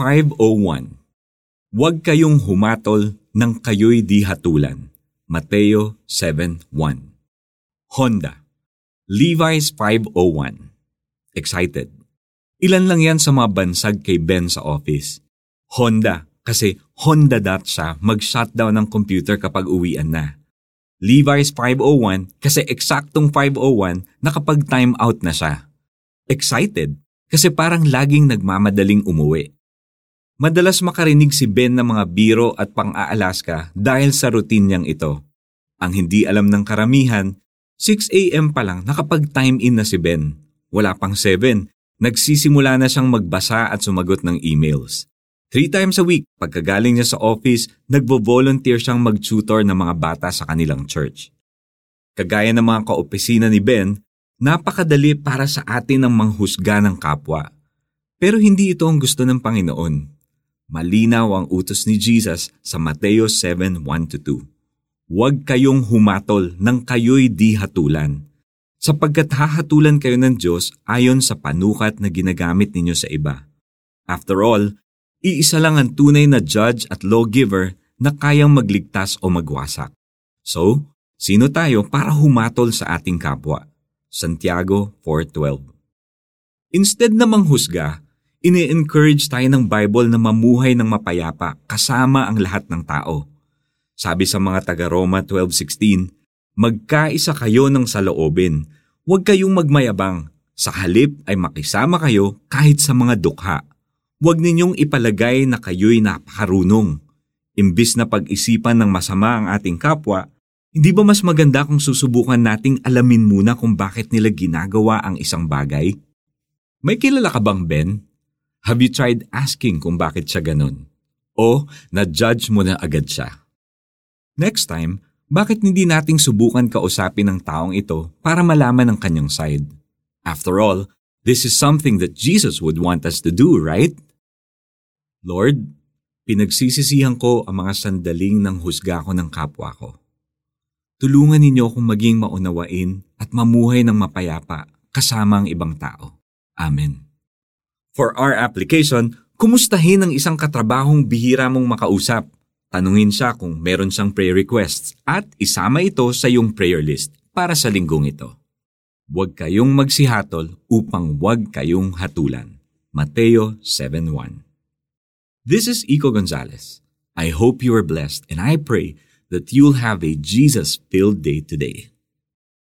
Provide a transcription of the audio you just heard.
501 Huwag kayong humatol nang kayo'y di hatulan. Mateo 7.1 Honda Levi's 501 Excited Ilan lang yan sa mga bansag kay Ben sa office. Honda, kasi Honda dot siya mag-shutdown ng computer kapag uwian na. Levi's 501 kasi eksaktong 501 na kapag time out na siya. Excited kasi parang laging nagmamadaling umuwi. Madalas makarinig si Ben ng mga biro at pang-aalaska dahil sa routine niyang ito. Ang hindi alam ng karamihan, 6 a.m. pa lang nakapag-time in na si Ben. Wala pang 7, nagsisimula na siyang magbasa at sumagot ng emails. Three times a week, pagkagaling niya sa office, nagbo-volunteer siyang mag-tutor ng mga bata sa kanilang church. Kagaya ng mga kaopisina ni Ben, napakadali para sa atin ang manghusga ng kapwa. Pero hindi ito ang gusto ng Panginoon. Malinaw ang utos ni Jesus sa Mateo 7:1-2. Huwag kayong humatol nang kayo'y di hatulan. Sapagkat hahatulan kayo ng Diyos ayon sa panukat na ginagamit ninyo sa iba. After all, iisa lang ang tunay na judge at lawgiver na kayang magligtas o magwasak. So, sino tayo para humatol sa ating kapwa? Santiago 4.12 Instead na manghusga, ini-encourage tayo ng Bible na mamuhay ng mapayapa kasama ang lahat ng tao. Sabi sa mga taga-Roma 12.16, Magkaisa kayo ng saloobin. Huwag kayong magmayabang. Sa halip ay makisama kayo kahit sa mga dukha. Huwag ninyong ipalagay na kayo'y napakarunong. Imbis na pag-isipan ng masama ang ating kapwa, hindi ba mas maganda kung susubukan nating alamin muna kung bakit nila ginagawa ang isang bagay? May kilala ka bang Ben? Have you tried asking kung bakit siya ganun? O na-judge mo na agad siya? Next time, bakit hindi nating subukan kausapin ng taong ito para malaman ang kanyang side? After all, this is something that Jesus would want us to do, right? Lord, pinagsisisihan ko ang mga sandaling ng husga ko ng kapwa ko. Tulungan ninyo akong maging maunawain at mamuhay ng mapayapa kasama ang ibang tao. Amen. For our application, kumustahin ang isang katrabahong bihira mong makausap. Tanungin siya kung meron siyang prayer requests at isama ito sa iyong prayer list para sa linggong ito. Huwag kayong magsihatol upang huwag kayong hatulan. Mateo 7.1 This is Iko Gonzalez. I hope you are blessed and I pray that you'll have a Jesus-filled day today.